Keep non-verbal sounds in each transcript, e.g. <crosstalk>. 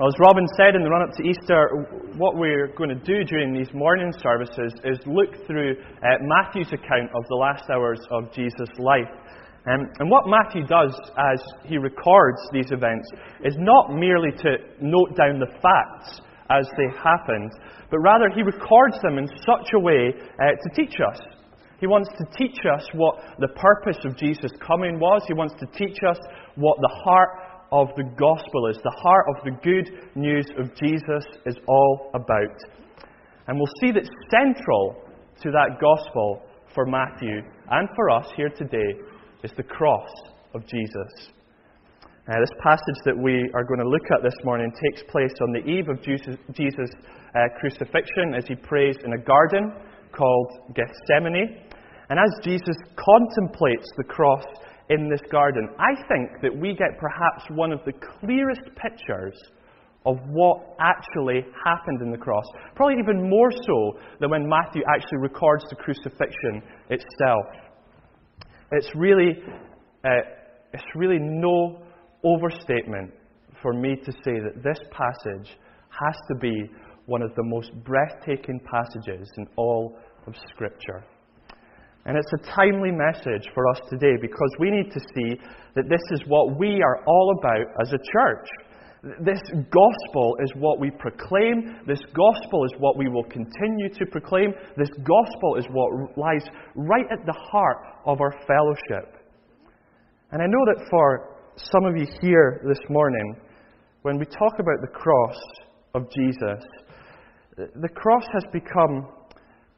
Well, as Robin said in the run up to Easter, what we're going to do during these morning services is look through uh, Matthew's account of the last hours of Jesus' life. Um, and what Matthew does as he records these events is not merely to note down the facts as they happened, but rather he records them in such a way uh, to teach us. He wants to teach us what the purpose of Jesus' coming was. He wants to teach us what the heart of the gospel is, the heart of the good news of Jesus is all about. And we'll see that central to that gospel for Matthew and for us here today is the cross of Jesus. Uh, this passage that we are going to look at this morning takes place on the eve of Jesus' uh, crucifixion as he prays in a garden called Gethsemane. And as Jesus contemplates the cross in this garden, I think that we get perhaps one of the clearest pictures of what actually happened in the cross. Probably even more so than when Matthew actually records the crucifixion itself. It's really, uh, it's really no overstatement for me to say that this passage has to be one of the most breathtaking passages in all of Scripture. And it's a timely message for us today because we need to see that this is what we are all about as a church. This gospel is what we proclaim. This gospel is what we will continue to proclaim. This gospel is what lies right at the heart of our fellowship. And I know that for some of you here this morning, when we talk about the cross of Jesus, the cross has become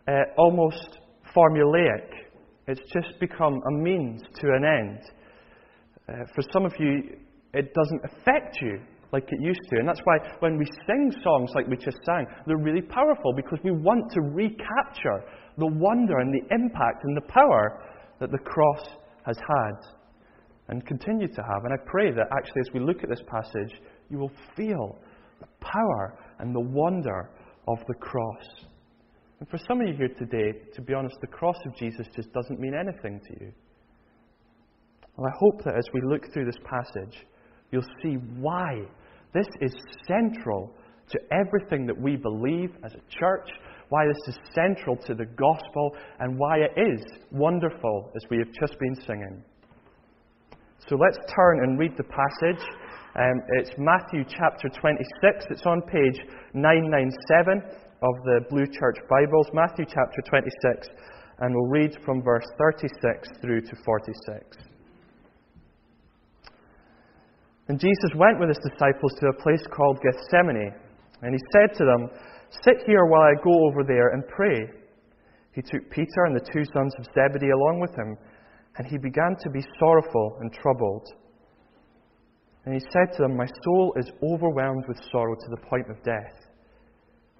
uh, almost formulaic. It's just become a means to an end. Uh, for some of you, it doesn't affect you like it used to. And that's why when we sing songs like we just sang, they're really powerful because we want to recapture the wonder and the impact and the power that the cross has had and continue to have. And I pray that actually, as we look at this passage, you will feel the power and the wonder of the cross. And for some of you here today, to be honest, the cross of Jesus just doesn't mean anything to you. Well, I hope that as we look through this passage, you'll see why this is central to everything that we believe as a church, why this is central to the gospel, and why it is wonderful as we have just been singing. So let's turn and read the passage. Um, it's Matthew chapter 26. It's on page 997 of the Blue Church Bibles, Matthew chapter 26, and we'll read from verse 36 through to 46. And Jesus went with his disciples to a place called Gethsemane, and he said to them, Sit here while I go over there and pray. He took Peter and the two sons of Zebedee along with him, and he began to be sorrowful and troubled. And he said to them, My soul is overwhelmed with sorrow to the point of death.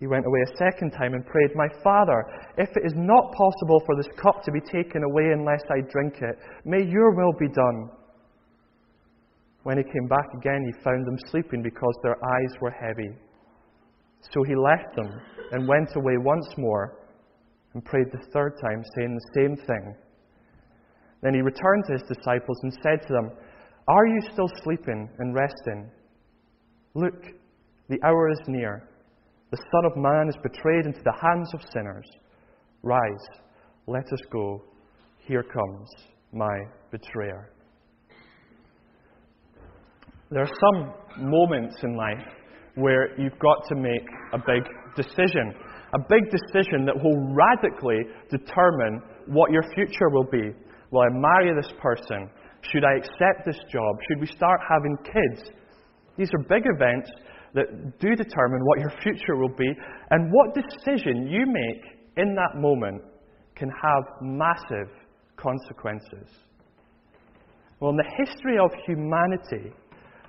He went away a second time and prayed, My Father, if it is not possible for this cup to be taken away unless I drink it, may your will be done. When he came back again, he found them sleeping because their eyes were heavy. So he left them and went away once more and prayed the third time, saying the same thing. Then he returned to his disciples and said to them, Are you still sleeping and resting? Look, the hour is near the Son of Man is betrayed into the hands of sinners. Rise, let us go. Here comes my betrayer. There are some moments in life where you've got to make a big decision. A big decision that will radically determine what your future will be. Will I marry this person? Should I accept this job? Should we start having kids? These are big events that do determine what your future will be, and what decision you make in that moment can have massive consequences. Well, in the history of humanity,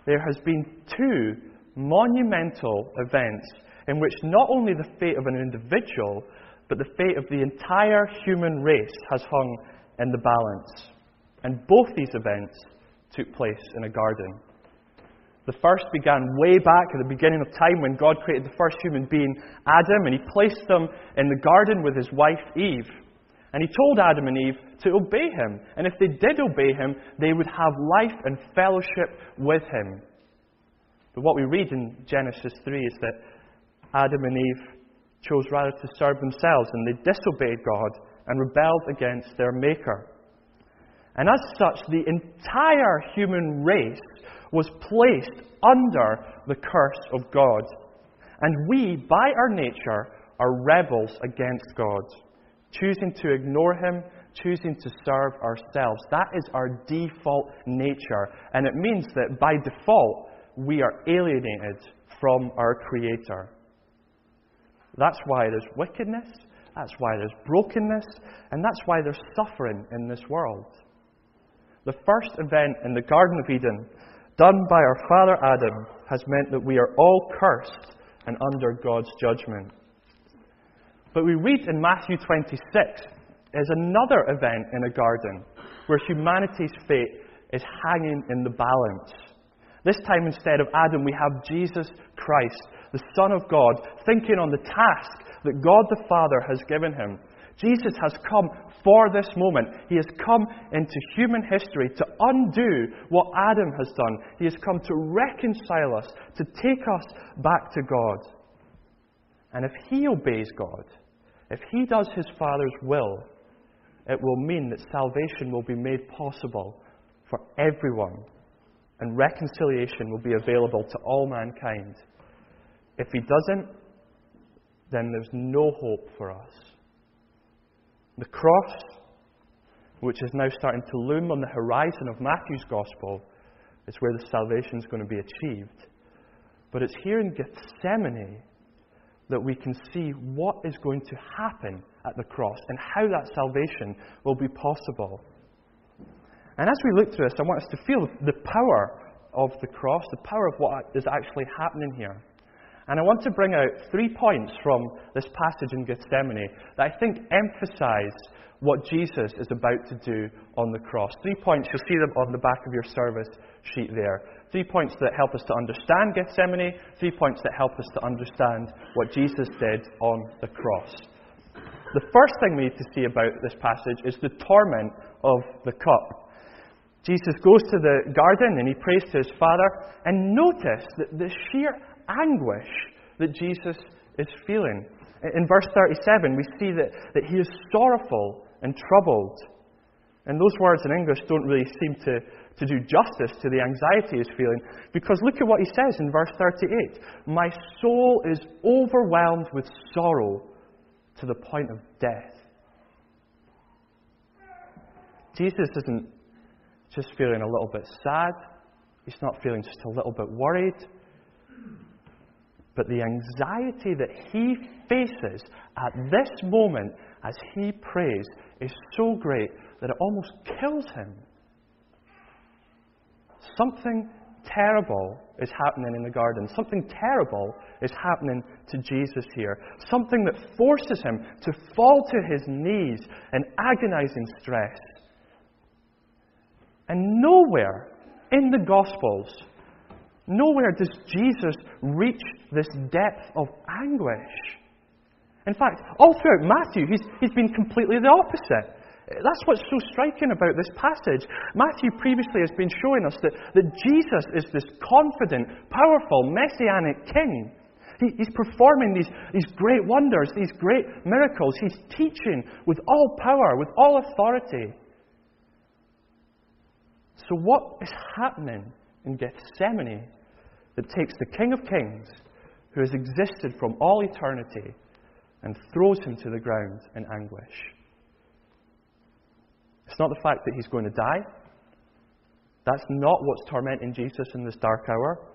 there has been two monumental events in which not only the fate of an individual, but the fate of the entire human race has hung in the balance. And both these events took place in a garden. The first began way back at the beginning of time when God created the first human being, Adam, and he placed them in the garden with his wife, Eve. And he told Adam and Eve to obey him. And if they did obey him, they would have life and fellowship with him. But what we read in Genesis 3 is that Adam and Eve chose rather to serve themselves, and they disobeyed God and rebelled against their Maker. And as such, the entire human race was placed under the curse of God. And we, by our nature, are rebels against God, choosing to ignore Him, choosing to serve ourselves. That is our default nature. And it means that by default, we are alienated from our Creator. That's why there's wickedness, that's why there's brokenness, and that's why there's suffering in this world. The first event in the Garden of Eden, done by our father Adam, has meant that we are all cursed and under God's judgment. But we read in Matthew 26 is another event in a garden where humanity's fate is hanging in the balance. This time, instead of Adam, we have Jesus Christ, the Son of God, thinking on the task that God the Father has given him. Jesus has come for this moment. He has come into human history to undo what Adam has done. He has come to reconcile us, to take us back to God. And if he obeys God, if he does his Father's will, it will mean that salvation will be made possible for everyone and reconciliation will be available to all mankind. If he doesn't, then there's no hope for us. The cross, which is now starting to loom on the horizon of Matthew's gospel, is where the salvation is going to be achieved. But it's here in Gethsemane that we can see what is going to happen at the cross and how that salvation will be possible. And as we look through this, I want us to feel the power of the cross, the power of what is actually happening here. And I want to bring out three points from this passage in Gethsemane that I think emphasize what Jesus is about to do on the cross. Three points, you'll see them on the back of your service sheet there. Three points that help us to understand Gethsemane, three points that help us to understand what Jesus did on the cross. The first thing we need to see about this passage is the torment of the cup. Jesus goes to the garden and he prays to his Father. And notice that the sheer anguish that Jesus is feeling. In verse 37, we see that, that he is sorrowful and troubled. And those words in English don't really seem to, to do justice to the anxiety he's feeling. Because look at what he says in verse 38 My soul is overwhelmed with sorrow to the point of death. Jesus isn't just feeling a little bit sad. He's not feeling just a little bit worried. But the anxiety that he faces at this moment as he prays is so great that it almost kills him. Something terrible is happening in the garden. Something terrible is happening to Jesus here. Something that forces him to fall to his knees in agonizing stress and nowhere in the Gospels, nowhere does Jesus reach this depth of anguish. In fact, all throughout Matthew, he's, he's been completely the opposite. That's what's so striking about this passage. Matthew previously has been showing us that, that Jesus is this confident, powerful, messianic king. He, he's performing these, these great wonders, these great miracles. He's teaching with all power, with all authority. So, what is happening in Gethsemane that takes the King of Kings, who has existed from all eternity, and throws him to the ground in anguish? It's not the fact that he's going to die. That's not what's tormenting Jesus in this dark hour.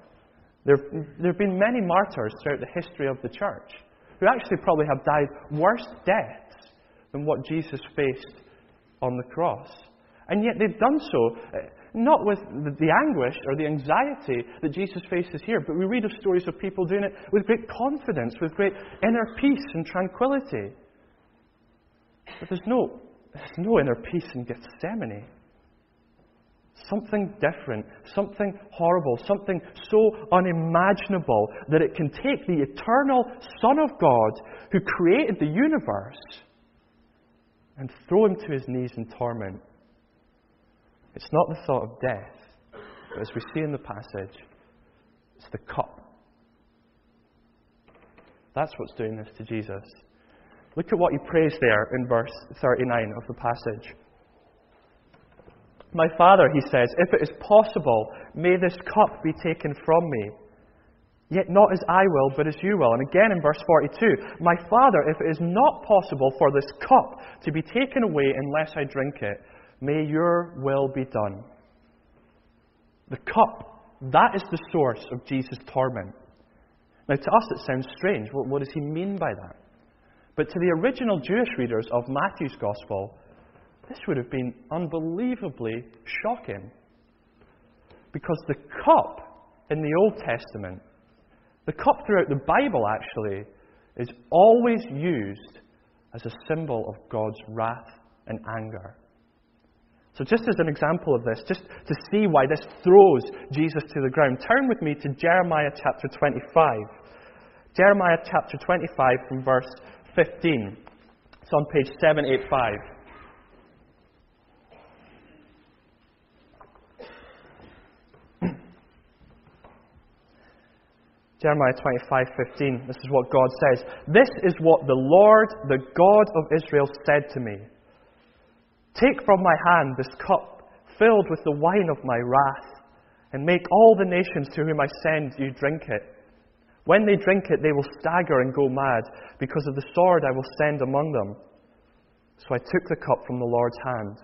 There, there have been many martyrs throughout the history of the church who actually probably have died worse deaths than what Jesus faced on the cross. And yet they've done so eh, not with the, anguish or the anxiety that Jesus faces here, but we read of stories of people doing it with great confidence, with great inner peace and tranquility. But there's no, there's no inner peace in Gethsemane. Something different, something horrible, something so unimaginable that it can take the eternal Son of God who created the universe and throw him to his knees in torment. It's not the thought of death, but as we see in the passage, it's the cup. That's what's doing this to Jesus. Look at what he prays there in verse 39 of the passage. My Father, he says, if it is possible, may this cup be taken from me. Yet not as I will, but as you will. And again in verse 42, My Father, if it is not possible for this cup to be taken away unless I drink it, may your will be done. The cup, that is the source of Jesus' torment. Now, to us it sounds strange. What, what does he mean by that? But to the original Jewish readers of Matthew's Gospel, this would have been unbelievably shocking. Because the cup in the Old Testament, the cup throughout the Bible actually, is always used as a symbol of God's wrath and anger. So, just as an example of this, just to see why this throws Jesus to the ground, turn with me to Jeremiah chapter 25. Jeremiah chapter 25 from verse 15. It's on page 785. <clears throat> Jeremiah 25:15. This is what God says. This is what the Lord, the God of Israel, said to me. Take from my hand this cup filled with the wine of my wrath, and make all the nations to whom I send you drink it. When they drink it, they will stagger and go mad, because of the sword I will send among them. So I took the cup from the Lord's hand,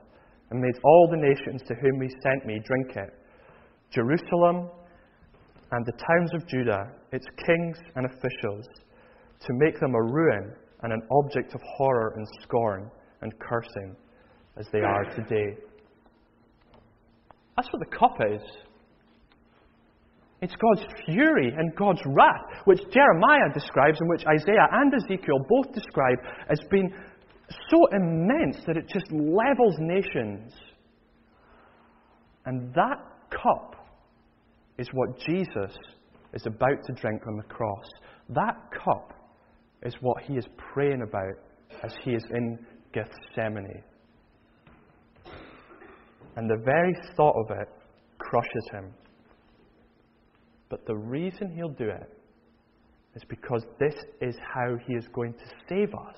and made all the nations to whom he sent me drink it. Jerusalem and the towns of Judah, its kings and officials, to make them a ruin and an object of horror and scorn and cursing as they are today. That's what the cup is. It's God's fury and God's wrath, which Jeremiah describes and which Isaiah and Ezekiel both describe as being so immense that it just levels nations. And that cup is what Jesus is about to drink on the cross. That cup is what he is praying about as he is in Gethsemane. And the very thought of it crushes him. But the reason he'll do it is because this is how he is going to save us.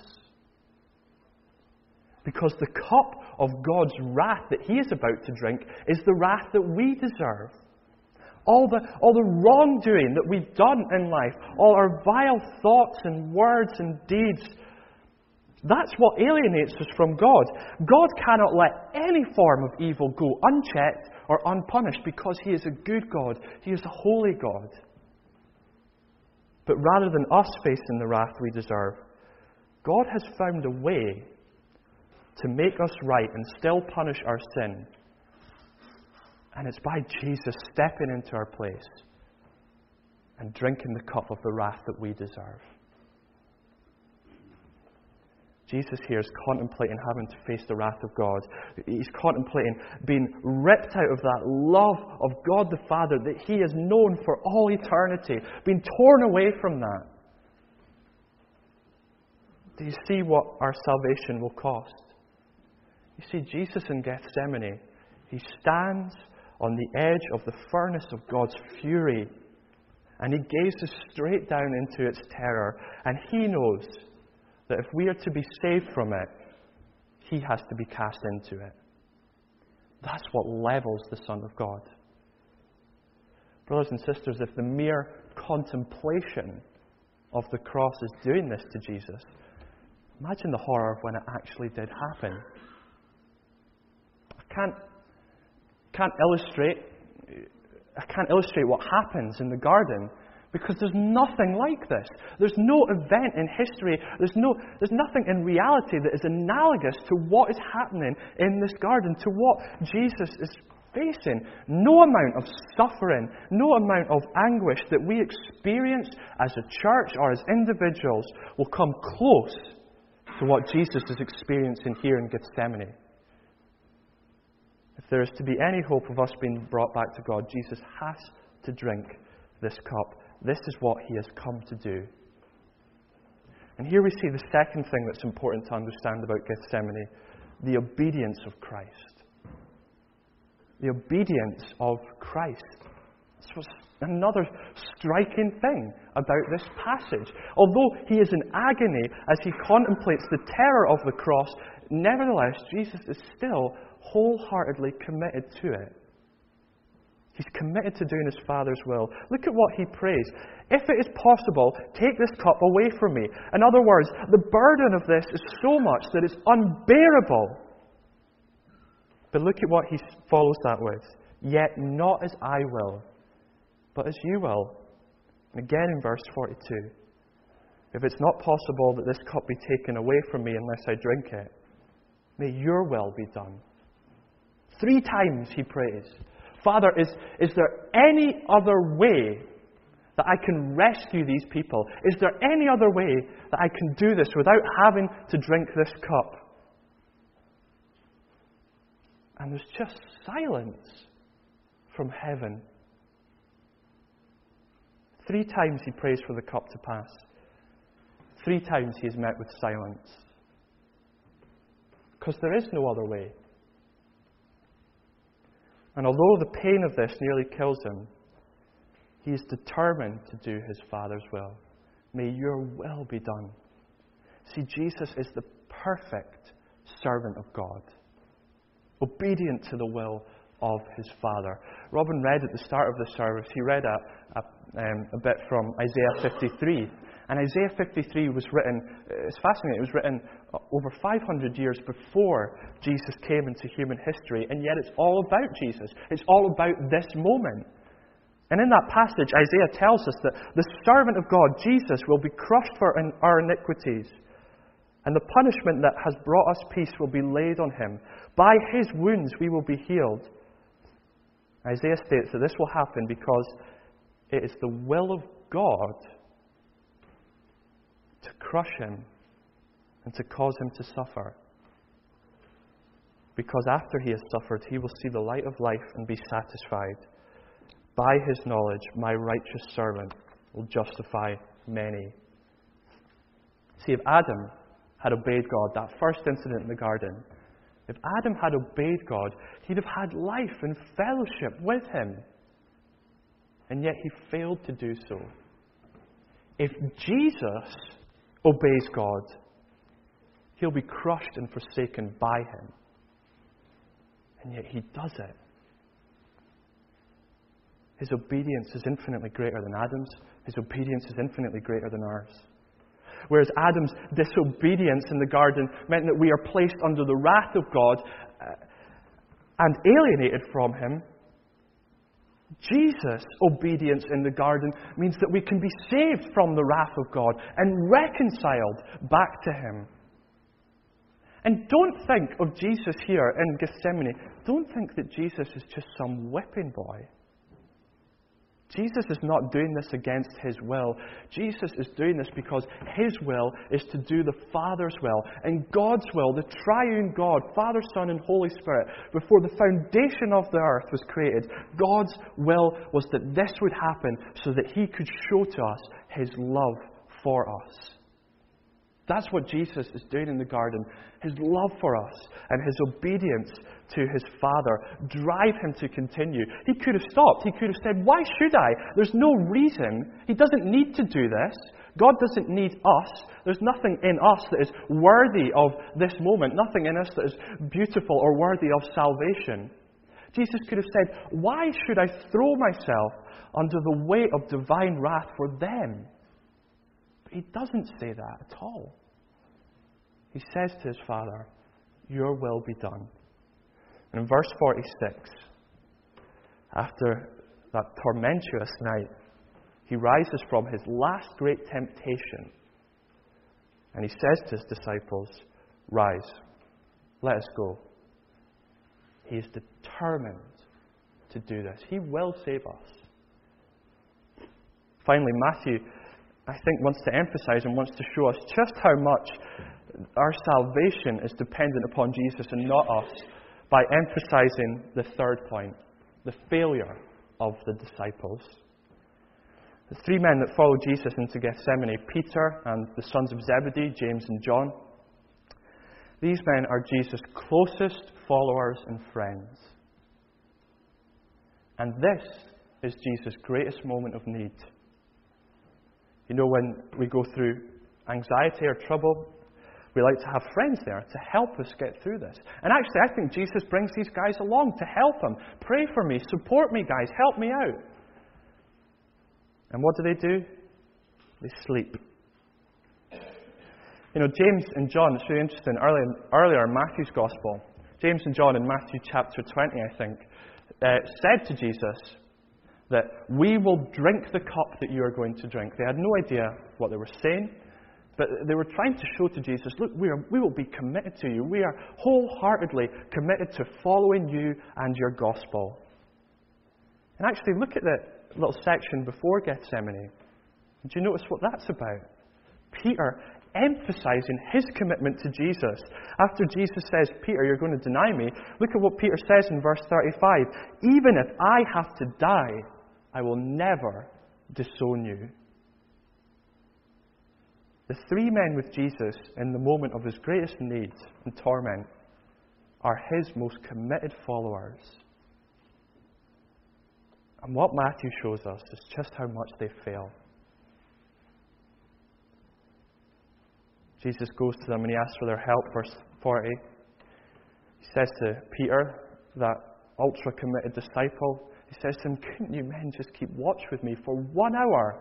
Because the cup of God's wrath that he is about to drink is the wrath that we deserve. All the, all the wrongdoing that we've done in life, all our vile thoughts and words and deeds, that's what alienates us from God. God cannot let any form of evil go unchecked or unpunished because He is a good God. He is a holy God. But rather than us facing the wrath we deserve, God has found a way to make us right and still punish our sin. And it's by Jesus stepping into our place and drinking the cup of the wrath that we deserve. Jesus here is contemplating having to face the wrath of God. He's contemplating being ripped out of that love of God the Father that he has known for all eternity, being torn away from that. Do you see what our salvation will cost? You see, Jesus in Gethsemane, he stands on the edge of the furnace of God's fury and he gazes straight down into its terror, and he knows that if we are to be saved from it, he has to be cast into it. That's what levels the Son of God. Brothers and sisters, if the mere contemplation of the cross is doing this to Jesus, imagine the horror of when it actually did happen. I can't, can't illustrate I can't illustrate what happens in the garden because there's nothing like this. There's no event in history, there's, no, there's nothing in reality that is analogous to what is happening in this garden, to what Jesus is facing, no amount of suffering, no amount of anguish that we experience as a church or as individuals will come close to what Jesus is experiencing here in Gethsemane. If there is to be any hope of us being brought back to God, Jesus has to drink this cup. This is what he has come to do. And here we see the second thing that's important to understand about Gethsemane the obedience of Christ. The obedience of Christ. This was another striking thing about this passage. Although he is in agony as he contemplates the terror of the cross, nevertheless, Jesus is still wholeheartedly committed to it. He's committed to doing his Father's will. Look at what he prays. If it is possible, take this cup away from me. In other words, the burden of this is so much that it's unbearable. But look at what he follows that with. Yet not as I will, but as you will. And again in verse 42. If it's not possible that this cup be taken away from me unless I drink it, may your will be done. Three times he prays. Father, is, is there any other way that I can rescue these people? Is there any other way that I can do this without having to drink this cup? And there's just silence from heaven. Three times he prays for the cup to pass. Three times he is met with silence. Because there is no other way. And although the pain of this nearly kills him, he is determined to do his Father's will. May your will be done. See, Jesus is the perfect servant of God, obedient to the will of his Father. Robin read at the start of the service, he read a, a, um, a bit from Isaiah 53. And Isaiah 53 was written, it's fascinating, it was written Uh, over 500 years before Jesus came into human history, and yet it's all about Jesus. It's all about this moment. And in that passage, Isaiah tells us that the servant of God, Jesus, will be crushed for our iniquities, and the punishment that has brought us peace will be laid on him. By his wounds we will be healed. Isaiah states that this will happen because it is the will of God to crush him and to cause him to suffer. Because after he has suffered, he will see the light of life and be satisfied. By his knowledge, my righteous servant will justify many. See, if Adam had obeyed God, that first incident in the garden, if Adam had obeyed God, he'd have had life and fellowship with him. And yet he failed to do so. If Jesus obeys God, he'll be crushed and forsaken by him. And yet he does it. His obedience is infinitely greater than Adam's. His obedience is infinitely greater than ours. Whereas Adam's disobedience in the garden meant that we are placed under the wrath of God uh, and alienated from Him, Jesus' obedience in the garden means that we can be saved from the wrath of God and reconciled back to Him. And don't think of Jesus here in Gethsemane, don't think that Jesus is just some whipping boy. Jesus is not doing this against his will. Jesus is doing this because his will is to do the Father's will. And God's will, the triune God, Father, Son, and Holy Spirit, before the foundation of the earth was created, God's will was that this would happen so that he could show to us his love for us. That's what Jesus is doing in the garden. His love for us and his obedience to his Father drive him to continue. He could have stopped. He could have said, Why should I? There's no reason. He doesn't need to do this. God doesn't need us. There's nothing in us that is worthy of this moment, nothing in us that is beautiful or worthy of salvation. Jesus could have said, Why should I throw myself under the weight of divine wrath for them? He doesn't say that at all. He says to his Father, Your will be done. And in verse 46, after that tormentuous night, he rises from his last great temptation and he says to his disciples, Rise, let us go. He is determined to do this. He will save us. Finally, Matthew, I think, wants to emphasize and wants to show us just how much our salvation is dependent upon Jesus and not us by emphasizing the third point the failure of the disciples. The three men that followed Jesus into Gethsemane Peter and the sons of Zebedee, James and John. These men are Jesus' closest followers and friends. And this is Jesus' greatest moment of need. You know, when we go through anxiety or trouble, we like to have friends there to help us get through this. And actually, I think Jesus brings these guys along to help them. Pray for me, support me, guys, help me out. And what do they do? They sleep. You know, James and John, it's really interesting, earlier, earlier in Matthew's Gospel, James and John in Matthew chapter 20, I think, uh, said to Jesus that we will drink the cup that you are going to drink. They had no idea what they were saying, but they were trying to show to Jesus, look, we, are, we will be committed to you. We are wholeheartedly committed to following you and your gospel. And actually, look at that little section before Gethsemane. Do you notice what that's about? Peter emphasizing his commitment to Jesus. After Jesus says, Peter, you're going to deny me, look at what Peter says in verse 35 Even if I have to die, I will never disown you. The three men with Jesus in the moment of his greatest need and torment are his most committed followers. And what Matthew shows us is just how much they fail. Jesus goes to them and he asks for their help, verse 40. He says to Peter, that ultra committed disciple, he says to him, Couldn't you men just keep watch with me for one hour?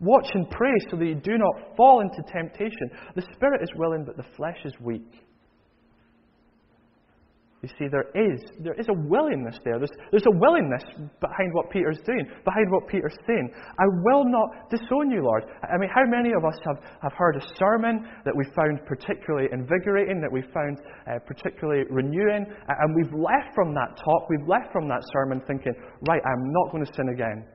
Watch and pray so that you do not fall into temptation. The spirit is willing, but the flesh is weak. You see, there is, there is a willingness there. There's, there's a willingness behind what Peter's doing, behind what Peter's saying. I will not disown you, Lord. I mean, how many of us have, have heard a sermon that we found particularly invigorating, that we found uh, particularly renewing, and we've left from that talk, we've left from that sermon thinking, right, I'm not going to sin again.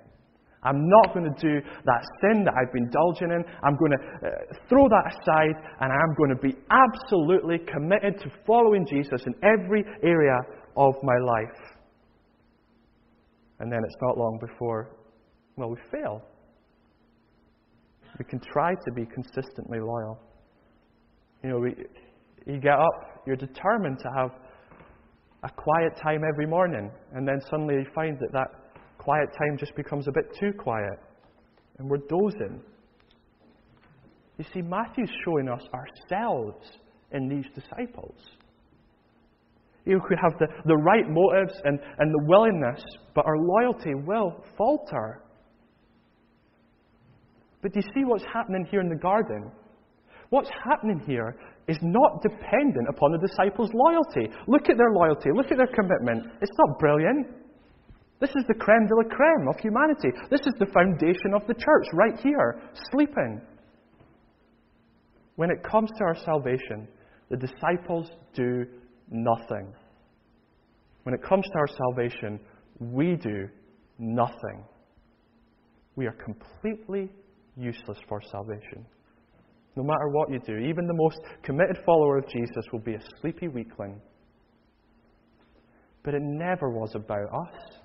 I'm not going to do that sin that I've been indulging in. I'm going to uh, throw that aside and I'm going to be absolutely committed to following Jesus in every area of my life. And then it's not long before, well, we fail. We can try to be consistently loyal. You know, we, you get up, you're determined to have a quiet time every morning, and then suddenly you find that that quiet time just becomes a bit too quiet and we're dozing. You see, Matthew's showing us ourselves in these disciples. You know, we have the, the right motives and, and the willingness, but our loyalty will falter. But do you see what's happening here in the garden? What's happening here is not dependent upon the disciples' loyalty. Look at their loyalty, look at their commitment. It's not brilliant. This is the creme de la creme of humanity. This is the foundation of the church, right here, sleeping. When it comes to our salvation, the disciples do nothing. When it comes to our salvation, we do nothing. We are completely useless for salvation. No matter what you do, even the most committed follower of Jesus will be a sleepy weakling. But it never was about us.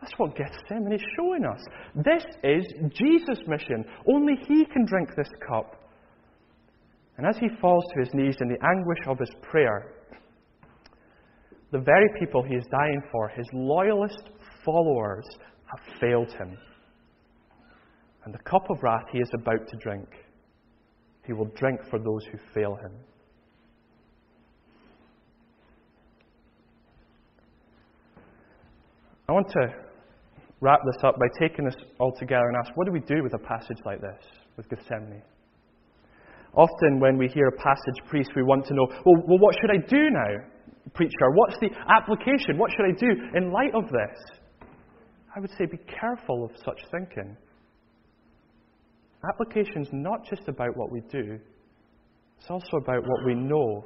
That's what Gethsemane is showing us. This is Jesus' mission. Only He can drink this cup. And as he falls to his knees in the anguish of his prayer, the very people he is dying for, his loyalist followers, have failed him. And the cup of wrath he is about to drink, he will drink for those who fail him. I want to wrap this up by taking this all together and ask what do we do with a passage like this, with Gethsemane? Often, when we hear a passage preached, we want to know, well, well, what should I do now, preacher? What's the application? What should I do in light of this? I would say be careful of such thinking. Application is not just about what we do, it's also about what we know.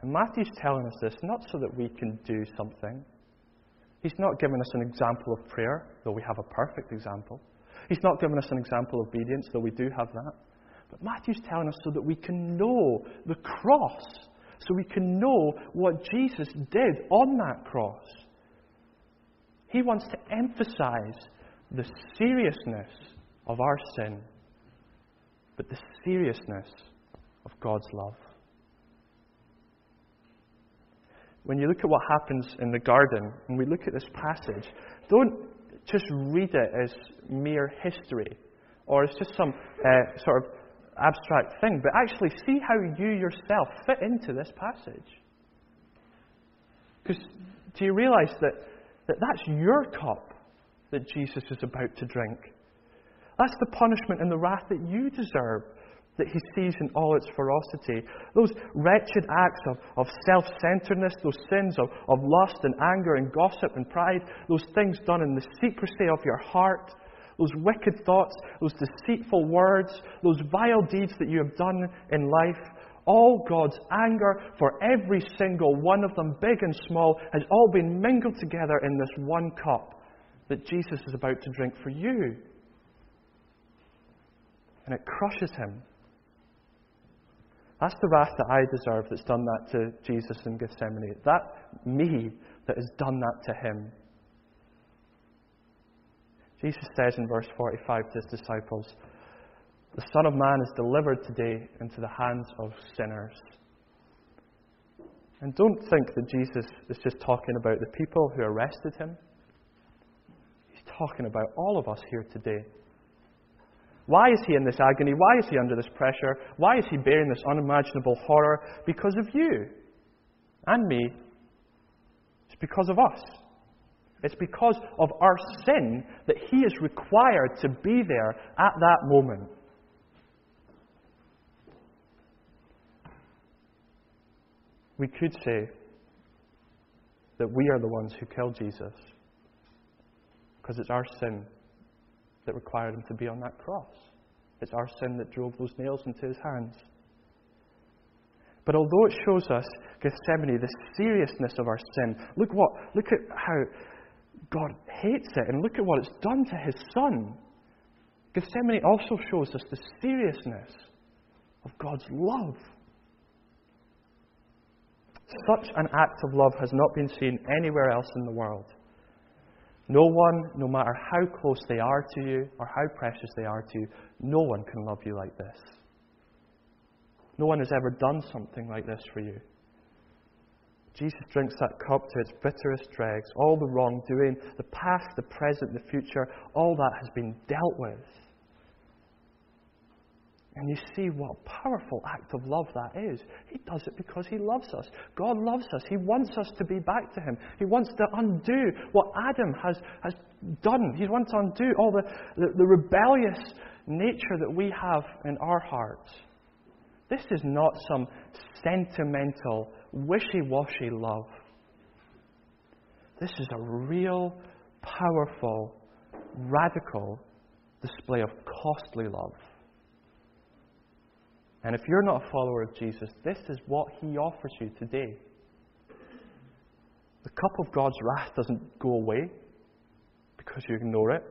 And Matthew's telling us this not so that we can do something. He's not giving us an example of prayer, though we have a perfect example. He's not giving us an example of obedience, though we do have that. But Matthew's telling us so that we can know the cross, so we can know what Jesus did on that cross. He wants to emphasize the seriousness of our sin, but the seriousness of God's love. When you look at what happens in the garden, and we look at this passage, don't just read it as mere history or as just some uh, sort of abstract thing, but actually see how you yourself fit into this passage. Because do you realize that, that that's your cup that Jesus is about to drink? That's the punishment and the wrath that you deserve that he sees in all its ferocity. Those wretched acts of, of self centeredness, those sins of, of lust and anger and gossip and pride, those things done in the secrecy of your heart, those wicked thoughts, those deceitful words, those vile deeds that you have done in life, all God's anger for every single one of them, big and small, has all been mingled together in this one cup that Jesus is about to drink for you. And it crushes him. That's the wrath that I deserve that's done that to Jesus in Gethsemane. That me that has done that to him. Jesus says in verse 45 to his disciples, The Son of Man is delivered today into the hands of sinners. And don't think that Jesus is just talking about the people who arrested him. He's talking about all of us here today. Why is he in this agony? Why is he under this pressure? Why is he bearing this unimaginable horror? Because of you and me. It's because of us. It's because of our sin that he is required to be there at that moment. We could say that we are the ones who killed Jesus because it's our sin that required him to be on that cross. It's our sin that drove those nails into his hands. But although it shows us Gethsemane, the seriousness of our sin, look what look at how God hates it, and look at what it's done to his son. Gethsemane also shows us the seriousness of God's love. Such an act of love has not been seen anywhere else in the world. No one, no matter how close they are to you or how precious they are to you, no one can love you like this. No one has ever done something like this for you. Jesus drinks that cup to its bitterest dregs. All the wrongdoing, the past, the present, the future, all that has been dealt with. And you see what a powerful act of love that is. He does it because He loves us. God loves us. He wants us to be back to Him. He wants to undo what Adam has, has done. He wants to undo all the, the, the rebellious nature that we have in our hearts. This is not some sentimental, wishy washy love. This is a real, powerful, radical display of costly love. And if you're not a follower of Jesus, this is what he offers you today. The cup of God's wrath doesn't go away because you ignore it.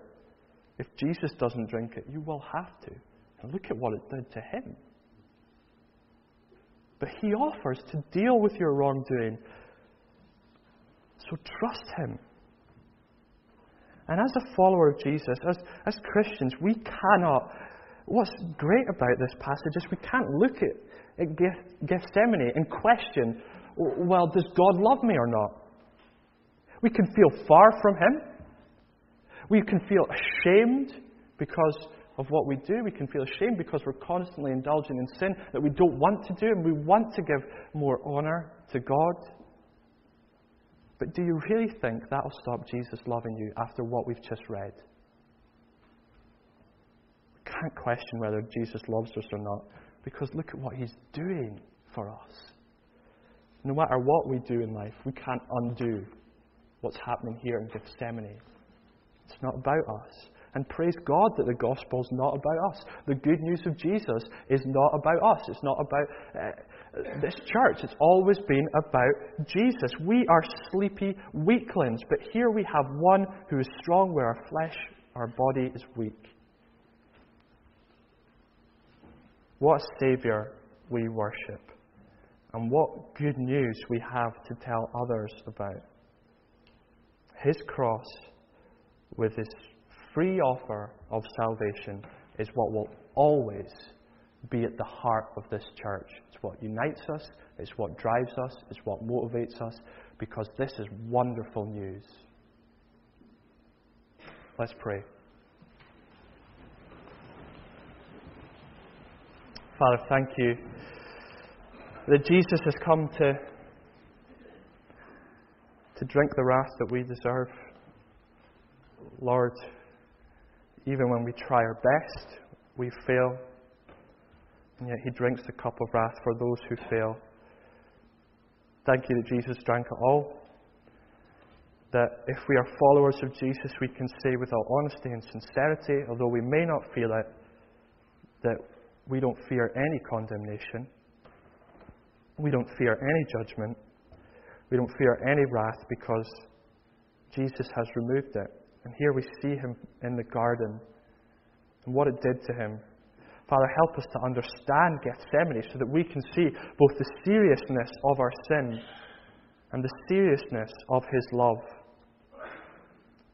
If Jesus doesn't drink it, you will have to. And look at what it did to him. But he offers to deal with your wrongdoing. So trust him. And as a follower of Jesus, as, as Christians, we cannot What's great about this passage is we can't look at, at Gethsemane and question, well, does God love me or not? We can feel far from Him. We can feel ashamed because of what we do. We can feel ashamed because we're constantly indulging in sin that we don't want to do and we want to give more honour to God. But do you really think that'll stop Jesus loving you after what we've just read? Can't question whether Jesus loves us or not because look at what he's doing for us. No matter what we do in life, we can't undo what's happening here in Gethsemane. It's not about us. And praise God that the gospel's not about us. The good news of Jesus is not about us. It's not about uh, this church. It's always been about Jesus. We are sleepy weaklings, but here we have one who is strong where our flesh, our body is weak. What a Saviour we worship, and what good news we have to tell others about. His cross, with His free offer of salvation, is what will always be at the heart of this church. It's what unites us, it's what drives us, it's what motivates us, because this is wonderful news. Let's pray. Father, thank you that Jesus has come to, to drink the wrath that we deserve. Lord, even when we try our best, we fail. And yet he drinks the cup of wrath for those who fail. Thank you that Jesus drank it all. That if we are followers of Jesus, we can say with all honesty and sincerity, although we may not feel it, that we don't fear any condemnation. We don't fear any judgment. We don't fear any wrath because Jesus has removed it. And here we see him in the garden and what it did to him. Father, help us to understand Gethsemane so that we can see both the seriousness of our sin and the seriousness of His love.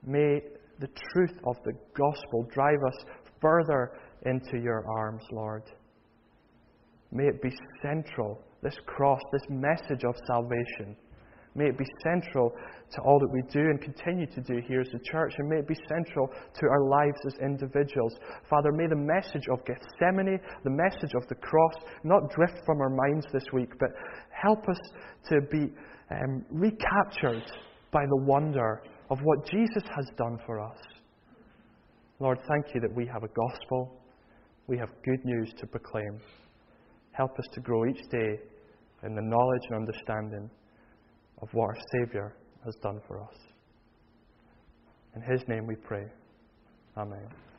May the truth of the gospel drive us further into your arms, Lord. May it be central, this cross, this message of salvation May it be central to all that we do and continue to do here as a church, and may it be central to our lives as individuals. Father, may the message of Gethsemane, the message of the cross, not drift from our minds this week, but help us to be um, recaptured by the wonder of what Jesus has done for us. Lord, thank you that we have a gospel, we have good news to proclaim. Help us to grow each day in the knowledge and understanding of what our Saviour has done for us. In His name we pray. Amen.